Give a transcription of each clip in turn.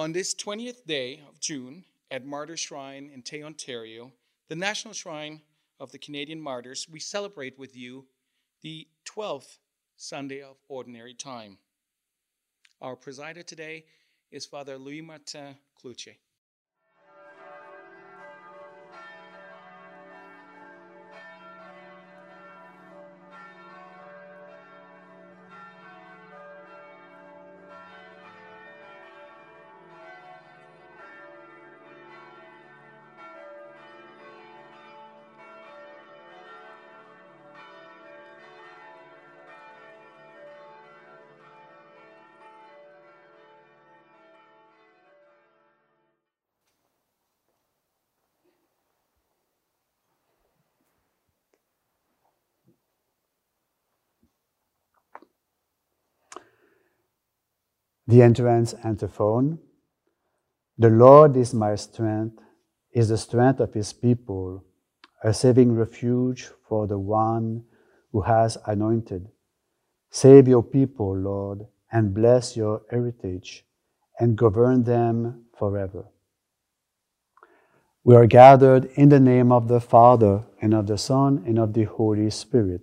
On this 20th day of June at Martyr Shrine in Tay, Ontario, the National Shrine of the Canadian Martyrs, we celebrate with you the 12th Sunday of Ordinary Time. Our presider today is Father Louis Martin Cloutier. The entrance antiphon. The Lord is my strength, is the strength of his people, a saving refuge for the one who has anointed. Save your people, Lord, and bless your heritage, and govern them forever. We are gathered in the name of the Father, and of the Son, and of the Holy Spirit.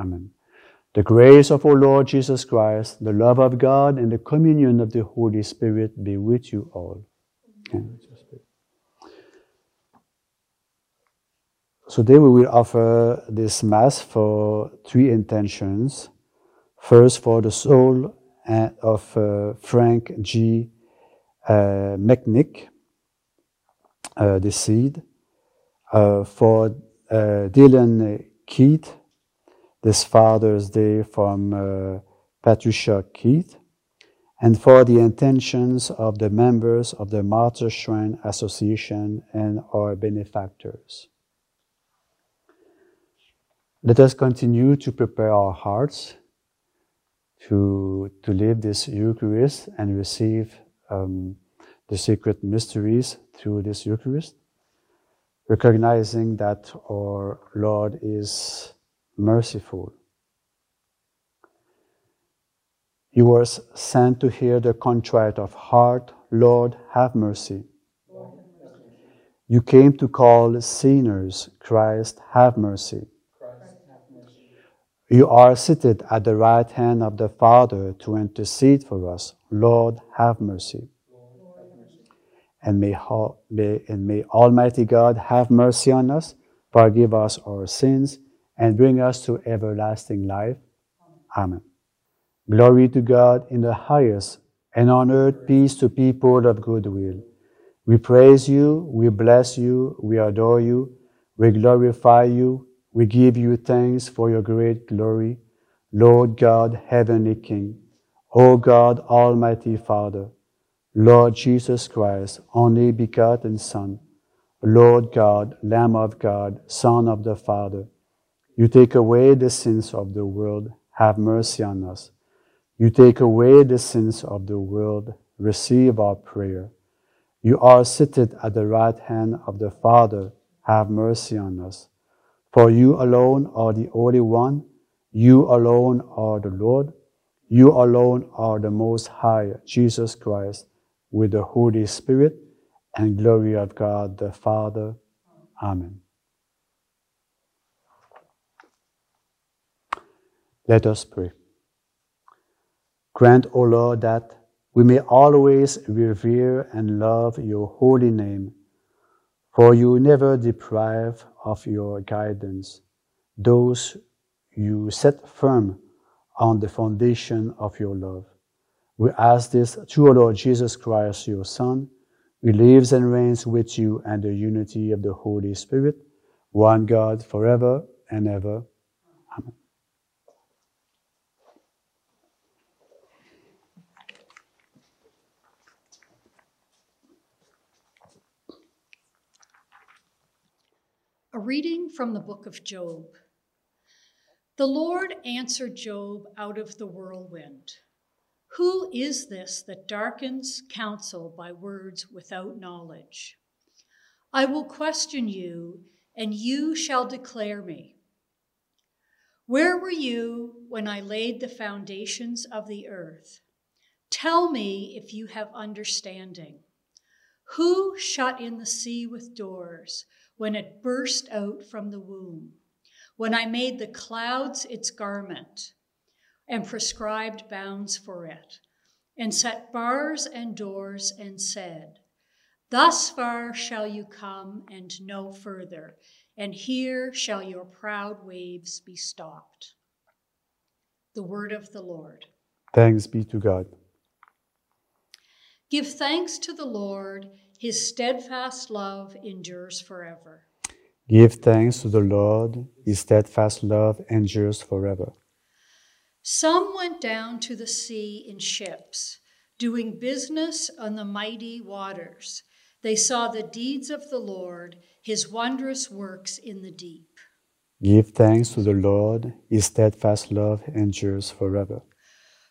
Amen. The grace of our Lord Jesus Christ, the love of God, and the communion of the Holy Spirit be with you all. So today we will offer this Mass for three intentions. First, for the soul of uh, Frank G. Uh, uh, seed. Uh, for uh, Dylan Keith, this Father's Day from uh, Patricia Keith, and for the intentions of the members of the Martyr Shrine Association and our benefactors. Let us continue to prepare our hearts to, to live this Eucharist and receive um, the sacred mysteries through this Eucharist, recognizing that our Lord is merciful. You were sent to hear the contrite of heart, Lord, have mercy. You came to call sinners, Christ, have mercy. You are seated at the right hand of the Father to intercede for us. Lord, have mercy. And may, and may Almighty God have mercy on us, forgive us our sins, and bring us to everlasting life. Amen. Glory to God in the highest, and on earth peace to people of good will. We praise you, we bless you, we adore you, we glorify you, we give you thanks for your great glory, Lord God, heavenly King, O God, Almighty Father, Lord Jesus Christ, only begotten Son, Lord God, Lamb of God, Son of the Father, you take away the sins of the world, have mercy on us. You take away the sins of the world, receive our prayer. You are seated at the right hand of the Father, have mercy on us. For you alone are the Holy One, you alone are the Lord, you alone are the Most High, Jesus Christ, with the Holy Spirit and glory of God the Father. Amen. Let us pray. Grant, O Lord, that we may always revere and love your holy name, for you never deprive of your guidance those you set firm on the foundation of your love. We ask this through our Lord Jesus Christ, your Son, who lives and reigns with you and the unity of the Holy Spirit, one God, forever and ever. A reading from the book of Job. The Lord answered Job out of the whirlwind Who is this that darkens counsel by words without knowledge? I will question you, and you shall declare me. Where were you when I laid the foundations of the earth? Tell me if you have understanding. Who shut in the sea with doors when it burst out from the womb? When I made the clouds its garment and prescribed bounds for it, and set bars and doors and said, Thus far shall you come and no further, and here shall your proud waves be stopped. The word of the Lord. Thanks be to God. Give thanks to the Lord, his steadfast love endures forever. Give thanks to the Lord, his steadfast love endures forever. Some went down to the sea in ships, doing business on the mighty waters. They saw the deeds of the Lord, his wondrous works in the deep. Give thanks to the Lord, his steadfast love endures forever.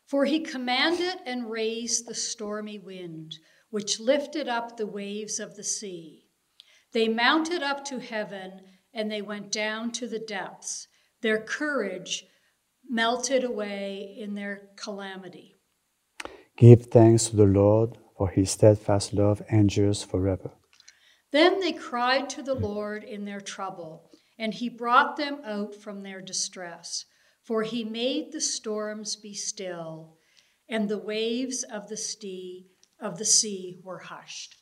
For he commanded and raised the stormy wind, which lifted up the waves of the sea. They mounted up to heaven, and they went down to the depths. Their courage melted away in their calamity. Give thanks to the Lord, for his steadfast love endures forever. Then they cried to the Lord in their trouble, and he brought them out from their distress. For he made the storms be still, and the waves of the sea of the sea were hushed.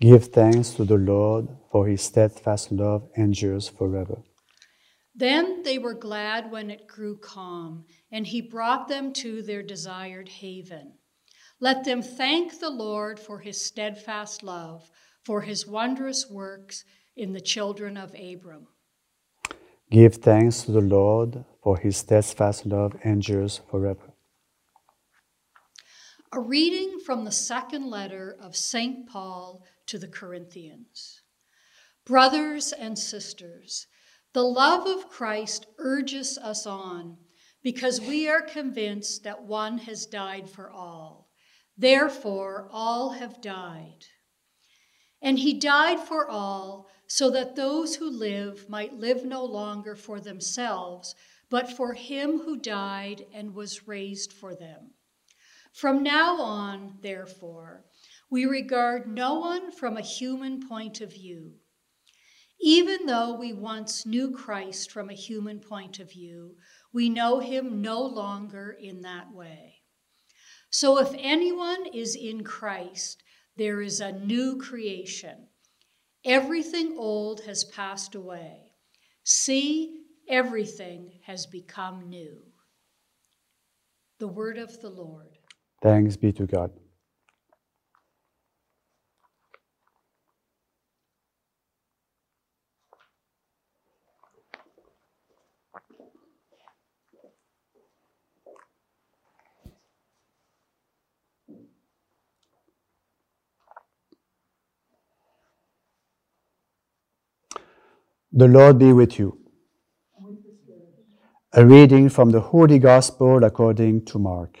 Give thanks to the Lord, for his steadfast love endures forever. Then they were glad when it grew calm, and he brought them to their desired haven. Let them thank the Lord for his steadfast love, for his wondrous works in the children of Abram. Give thanks to the Lord, for his steadfast love endures forever. A reading from the second letter of St. Paul to the Corinthians. Brothers and sisters, the love of Christ urges us on because we are convinced that one has died for all. Therefore, all have died. And he died for all so that those who live might live no longer for themselves, but for him who died and was raised for them. From now on, therefore, we regard no one from a human point of view. Even though we once knew Christ from a human point of view, we know him no longer in that way. So if anyone is in Christ, there is a new creation. Everything old has passed away. See, everything has become new. The word of the Lord. Thanks be to God. The Lord be with you. A reading from the Holy Gospel according to Mark.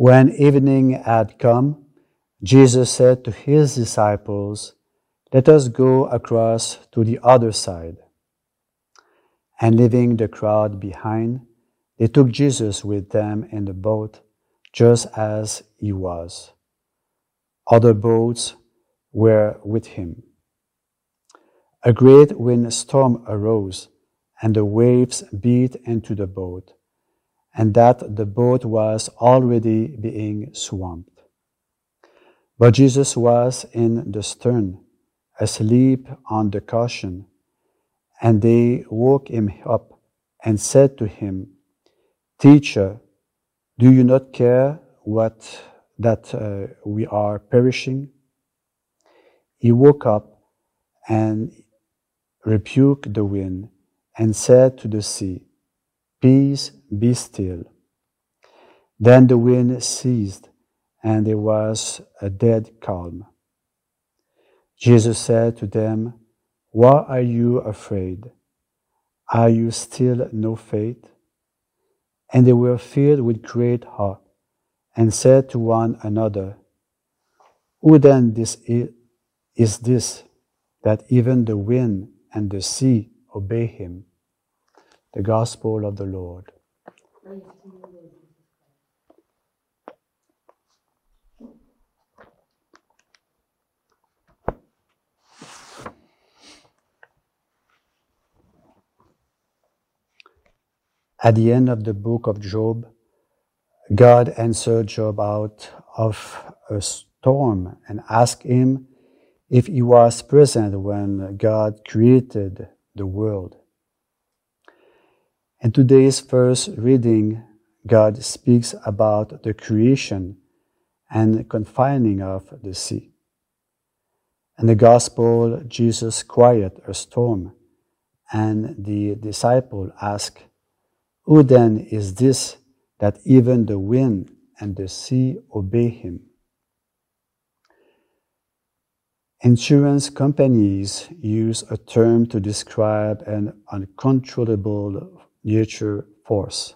When evening had come, Jesus said to his disciples, Let us go across to the other side. And leaving the crowd behind, they took Jesus with them in the boat, just as he was. Other boats were with him. A great windstorm arose, and the waves beat into the boat, and that the boat was already being swamped. But Jesus was in the stern, asleep on the cushion, and they woke him up and said to him, Teacher, do you not care what that uh, we are perishing? He woke up and rebuked the wind and said to the sea, Peace, be still. Then the wind ceased and there was a dead calm. Jesus said to them, Why are you afraid? Are you still no faith? And they were filled with great awe and said to one another, Who then this is, is this that even the wind and the sea obey him? the gospel of the Lord. At the end of the book of Job, God answered Job out of a storm and asked him if he was present when God created the world. In today's first reading, God speaks about the creation and confining of the sea. In the Gospel, Jesus quiet a storm, and the disciple ask, Who then is this that even the wind and the sea obey him? Insurance companies use a term to describe an uncontrollable nature force.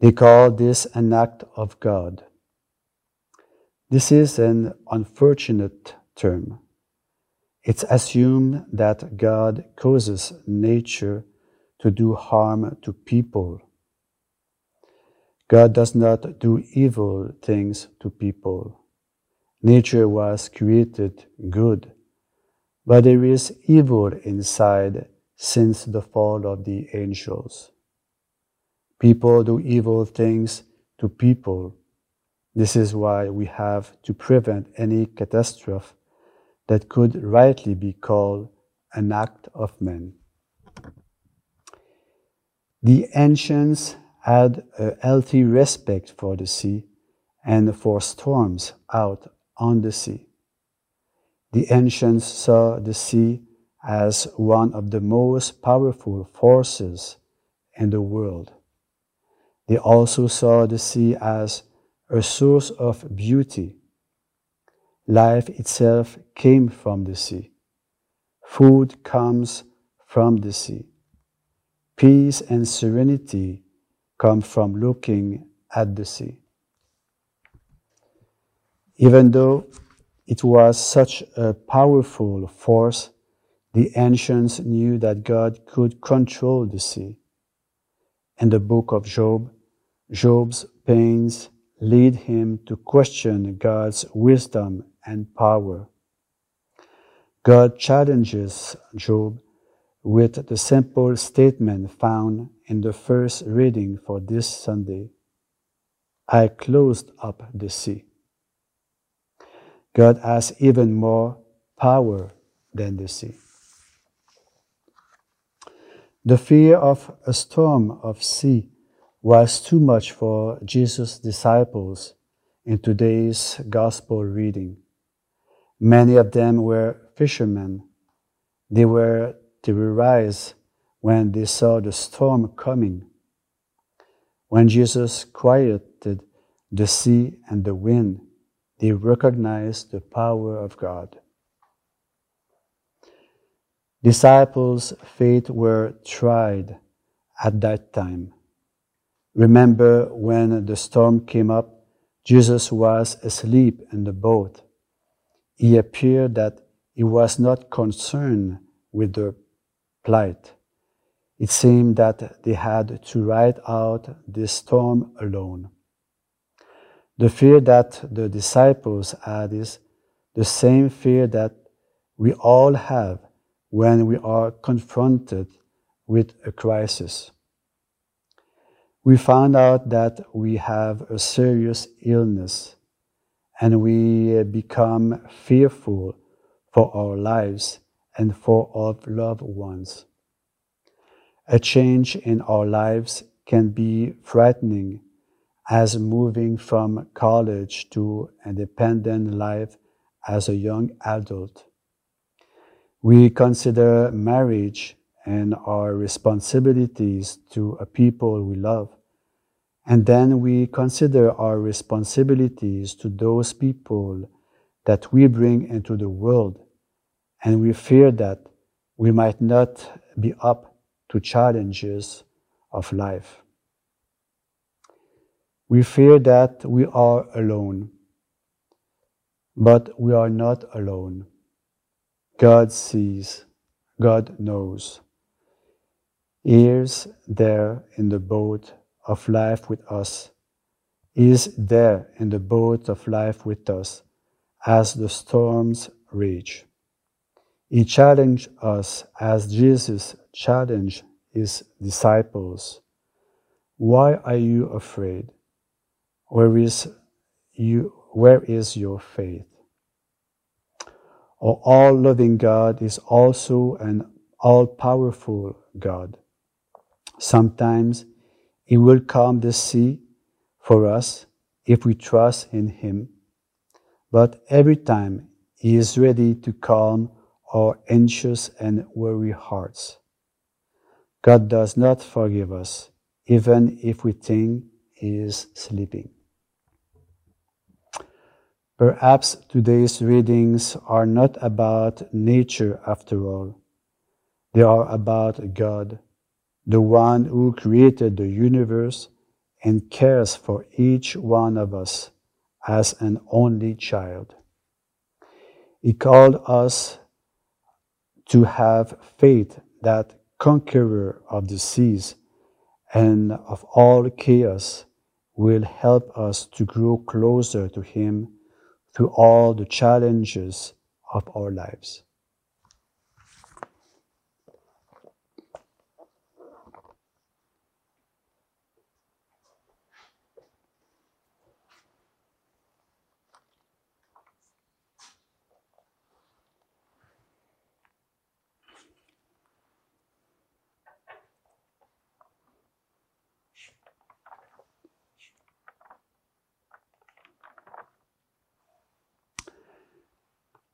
They call this an act of God. This is an unfortunate term. It's assumed that God causes nature to do harm to people. God does not do evil things to people. Nature was created good, but there is evil inside since the fall of the angels. People do evil things to people. This is why we have to prevent any catastrophe that could rightly be called an act of man. The ancients had a healthy respect for the sea and for storms out on the sea. The ancients saw the sea as one of the most powerful forces in the world. They also saw the sea as a source of beauty. Life itself came from the sea. Food comes from the sea. Peace and serenity come from looking at the sea. Even though it was such a powerful force, the ancients knew that God could control the sea. In the book of Job, Job's pains lead him to question God's wisdom and power. God challenges Job with the simple statement found in the first reading for this Sunday I closed up the sea. God has even more power than the sea. The fear of a storm of sea was too much for Jesus' disciples in today's gospel reading. Many of them were fishermen. They were terrorized when they saw the storm coming. When Jesus quieted the sea and the wind, they recognized the power of God. Disciples' faith were tried at that time. Remember when the storm came up, Jesus was asleep in the boat. He appeared that he was not concerned with their plight. It seemed that they had to ride out this storm alone. The fear that the disciples had is the same fear that we all have when we are confronted with a crisis. We found out that we have a serious illness and we become fearful for our lives and for our loved ones. A change in our lives can be frightening as moving from college to independent life as a young adult. We consider marriage and our responsibilities to a people we love. And then we consider our responsibilities to those people that we bring into the world. And we fear that we might not be up to challenges of life. We fear that we are alone, but we are not alone. God sees, God knows. Is there in the boat of life with us. Is there in the boat of life with us as the storms rage. He challenged us as Jesus challenged his disciples. Why are you afraid? Where is you where is your faith? Our all loving God is also an all powerful God. Sometimes He will calm the sea for us if we trust in Him, but every time He is ready to calm our anxious and weary hearts. God does not forgive us, even if we think He is sleeping. Perhaps today's readings are not about nature after all. They are about God, the one who created the universe and cares for each one of us as an only child. He called us to have faith that conqueror of the seas and of all chaos will help us to grow closer to Him through all the challenges of our lives.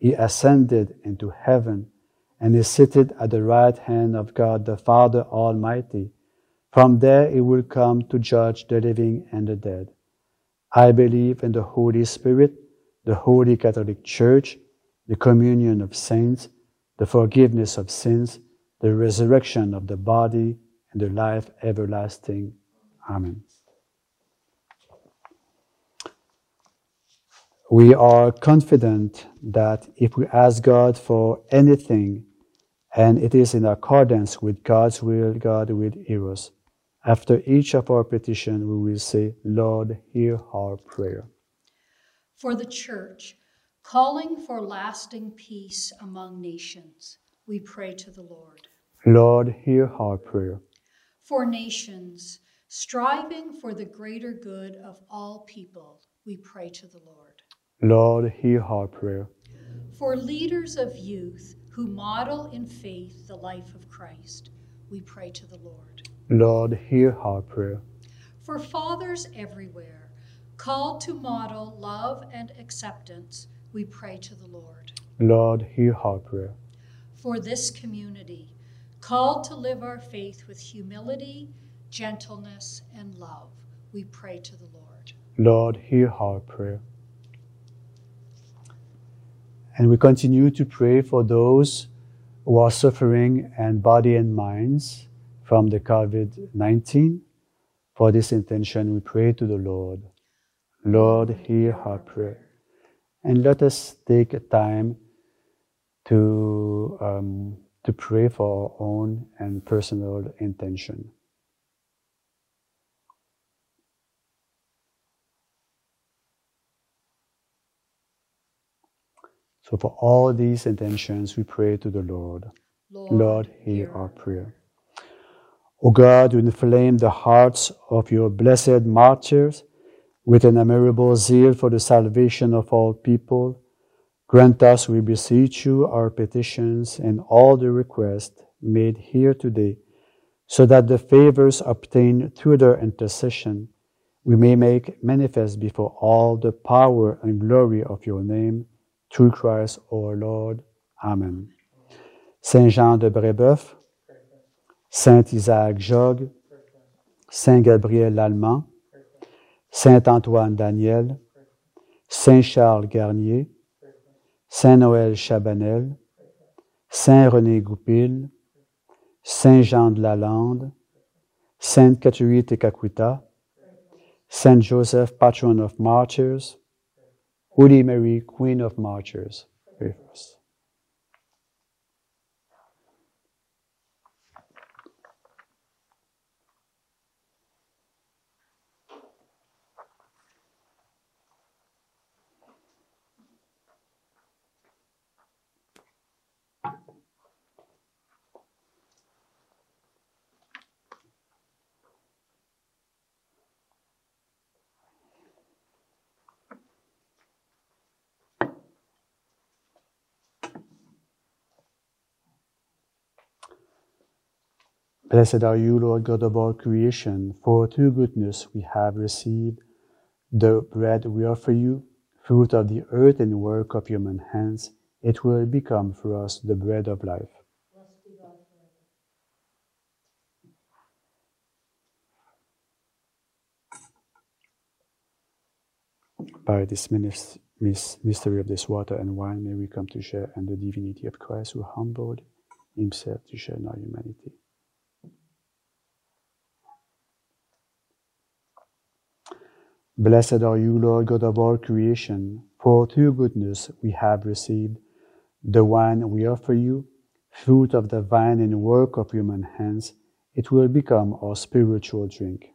he ascended into heaven and is seated at the right hand of God the Father Almighty. From there he will come to judge the living and the dead. I believe in the Holy Spirit, the Holy Catholic Church, the communion of saints, the forgiveness of sins, the resurrection of the body, and the life everlasting. Amen. We are confident that if we ask God for anything and it is in accordance with God's will, God will hear us. After each of our petitions, we will say, Lord, hear our prayer. For the church, calling for lasting peace among nations, we pray to the Lord. Lord, hear our prayer. For nations, striving for the greater good of all people, we pray to the Lord. Lord, hear our prayer. For leaders of youth who model in faith the life of Christ, we pray to the Lord. Lord, hear our prayer. For fathers everywhere, called to model love and acceptance, we pray to the Lord. Lord, hear our prayer. For this community, called to live our faith with humility, gentleness, and love, we pray to the Lord. Lord, hear our prayer. And we continue to pray for those who are suffering and body and minds from the COVID 19. For this intention, we pray to the Lord. Lord, hear our prayer. And let us take a time to, um, to pray for our own and personal intention. So, for all these intentions, we pray to the Lord. Lord, Lord hear our prayer. O God, you inflame the hearts of your blessed martyrs with an admirable zeal for the salvation of all people. Grant us, we beseech you, our petitions and all the requests made here today, so that the favors obtained through their intercession we may make manifest before all the power and glory of your name through Christ our Lord. Amen. Saint Jean de Brébeuf, Saint Isaac Jogues, Saint Gabriel l'Allemand, Saint Antoine Daniel, Saint Charles Garnier, Saint Noël Chabanel, Saint René Goupil, Saint Jean de Lalande, Sainte Catherine Tekakwita, Saint Joseph, patron of martyrs, Holy Mary, Queen of martyrs, pray for us. Blessed are you, Lord God of all creation, for through goodness we have received the bread we offer you, fruit of the earth and work of human hands. It will become for us the bread of life. By this mystery of this water and wine, may we come to share in the divinity of Christ who humbled himself to share in our humanity. Blessed are you, Lord God of all creation, for through goodness we have received the wine we offer you, fruit of the vine and work of human hands. It will become our spiritual drink.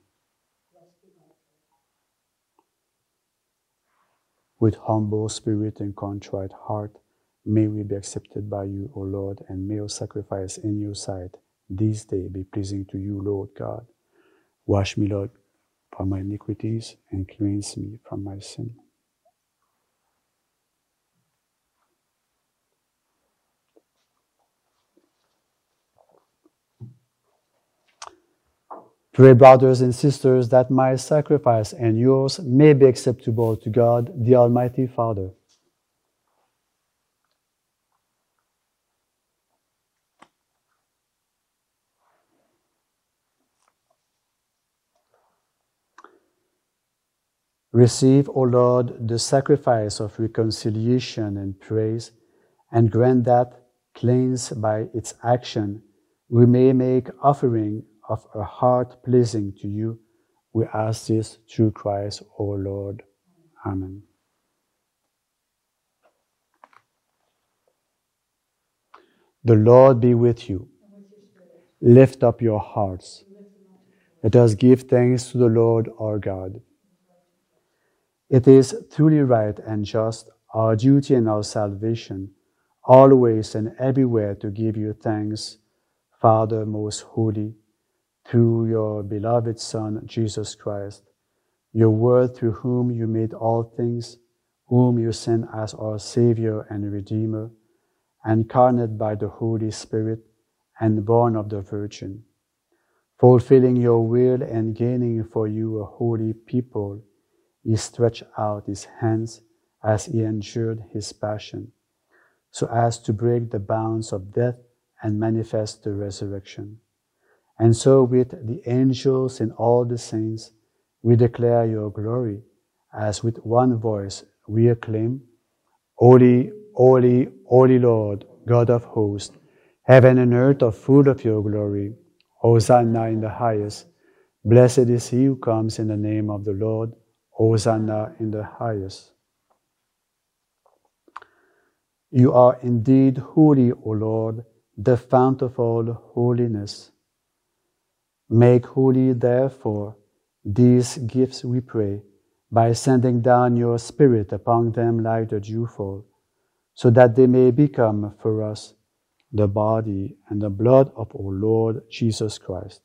With humble spirit and contrite heart, may we be accepted by you, O Lord, and may our sacrifice in your sight this day be pleasing to you, Lord God. Wash me, Lord, from my iniquities and cleanse me from my sin. Pray, brothers and sisters, that my sacrifice and yours may be acceptable to God, the Almighty Father. Receive, O Lord, the sacrifice of reconciliation and praise, and grant that, cleansed by its action, we may make offering of a heart pleasing to you. We ask this through Christ, O Lord. Amen. The Lord be with you. Lift up your hearts. Let us give thanks to the Lord our God. It is truly right and just, our duty and our salvation, always and everywhere to give you thanks, Father most holy, through your beloved Son, Jesus Christ, your Word through whom you made all things, whom you sent as our Savior and Redeemer, incarnate by the Holy Spirit and born of the Virgin, fulfilling your will and gaining for you a holy people he stretched out his hands as he endured his passion, so as to break the bounds of death and manifest the resurrection. And so, with the angels and all the saints, we declare your glory, as with one voice we acclaim, Holy, holy, holy Lord, God of hosts, heaven and earth are full of your glory. Hosanna in the highest. Blessed is he who comes in the name of the Lord. Hosanna in the highest. You are indeed holy, O Lord, the fount of all holiness. Make holy, therefore, these gifts, we pray, by sending down your Spirit upon them like the dewfall, so that they may become for us the body and the blood of our Lord Jesus Christ.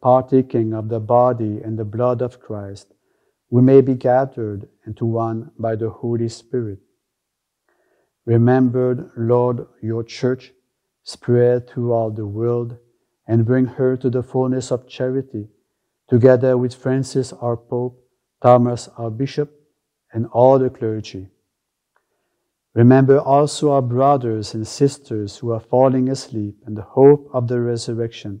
partaking of the body and the blood of Christ, we may be gathered into one by the Holy Spirit. Remember, Lord, your church spread throughout the world and bring her to the fullness of charity, together with Francis our Pope, Thomas our Bishop, and all the clergy. Remember also our brothers and sisters who are falling asleep in the hope of the resurrection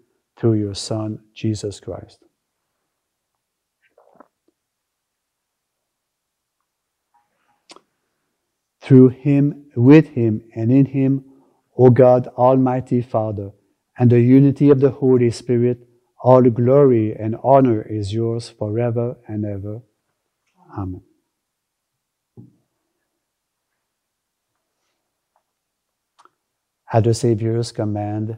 through your Son, Jesus Christ. Through him, with him, and in him, O God, Almighty Father, and the unity of the Holy Spirit, all glory and honor is yours forever and ever. Amen. At the Savior's command,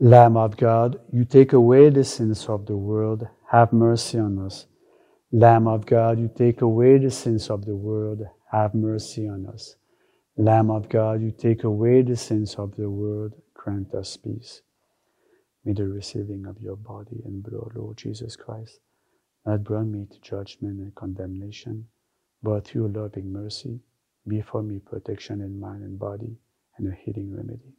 Lamb of God, you take away the sins of the world, have mercy on us. Lamb of God, you take away the sins of the world, have mercy on us. Lamb of God, you take away the sins of the world, grant us peace. May the receiving of your body and blood, Lord Jesus Christ, not bring me to judgment and condemnation, but through loving mercy, be for me protection in mind and body and a healing remedy.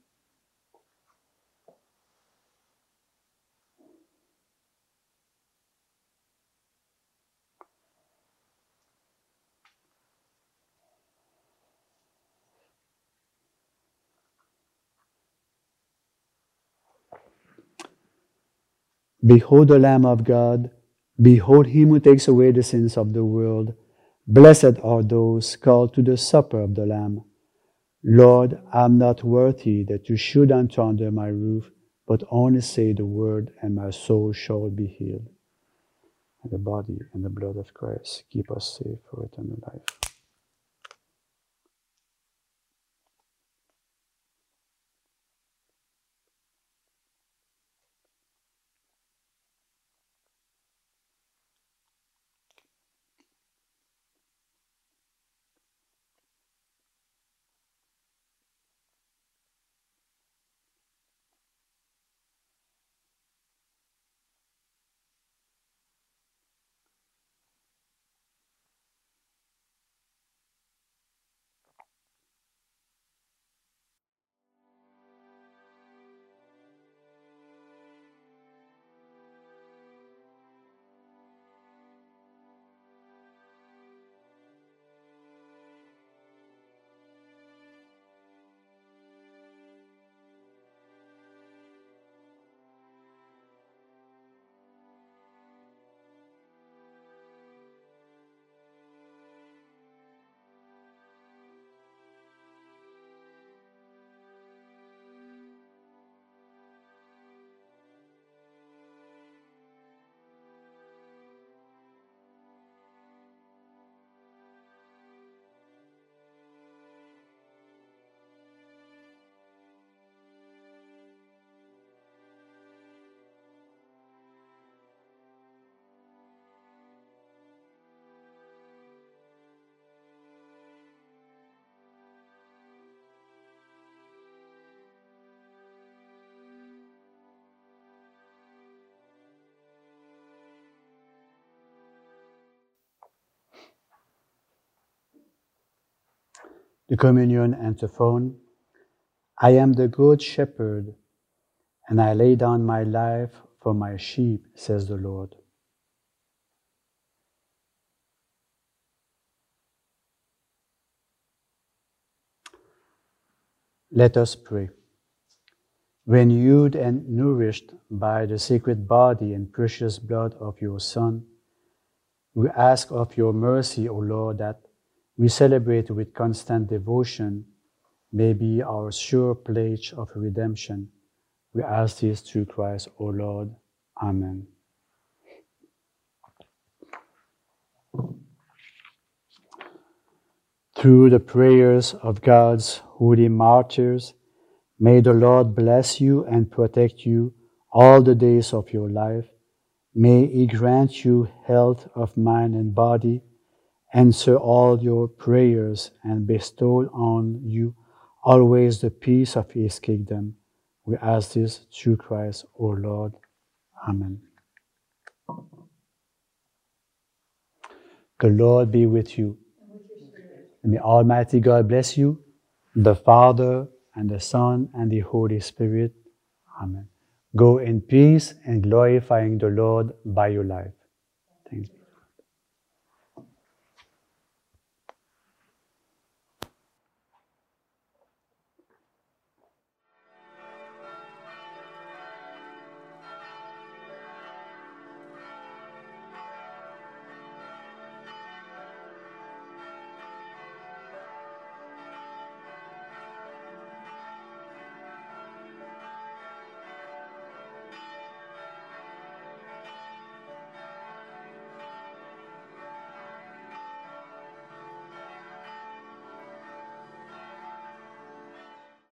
Behold the Lamb of God. Behold him who takes away the sins of the world. Blessed are those called to the supper of the Lamb. Lord, I am not worthy that you should enter under my roof, but only say the word, and my soul shall be healed. And the body and the blood of Christ keep us safe for eternal life. The communion antiphon I am the good shepherd, and I lay down my life for my sheep, says the Lord. Let us pray. Renewed and nourished by the sacred body and precious blood of your Son, we ask of your mercy, O Lord, that we celebrate with constant devotion may be our sure pledge of redemption. We ask this through Christ, O Lord. Amen. Through the prayers of God's holy martyrs, may the Lord bless you and protect you all the days of your life. May He grant you health of mind and body answer all your prayers and bestow on you always the peace of his kingdom. We ask this through Christ, our Lord. Amen. The Lord be with you. And may Almighty God bless you, the Father, and the Son, and the Holy Spirit. Amen. Go in peace and glorifying the Lord by your life.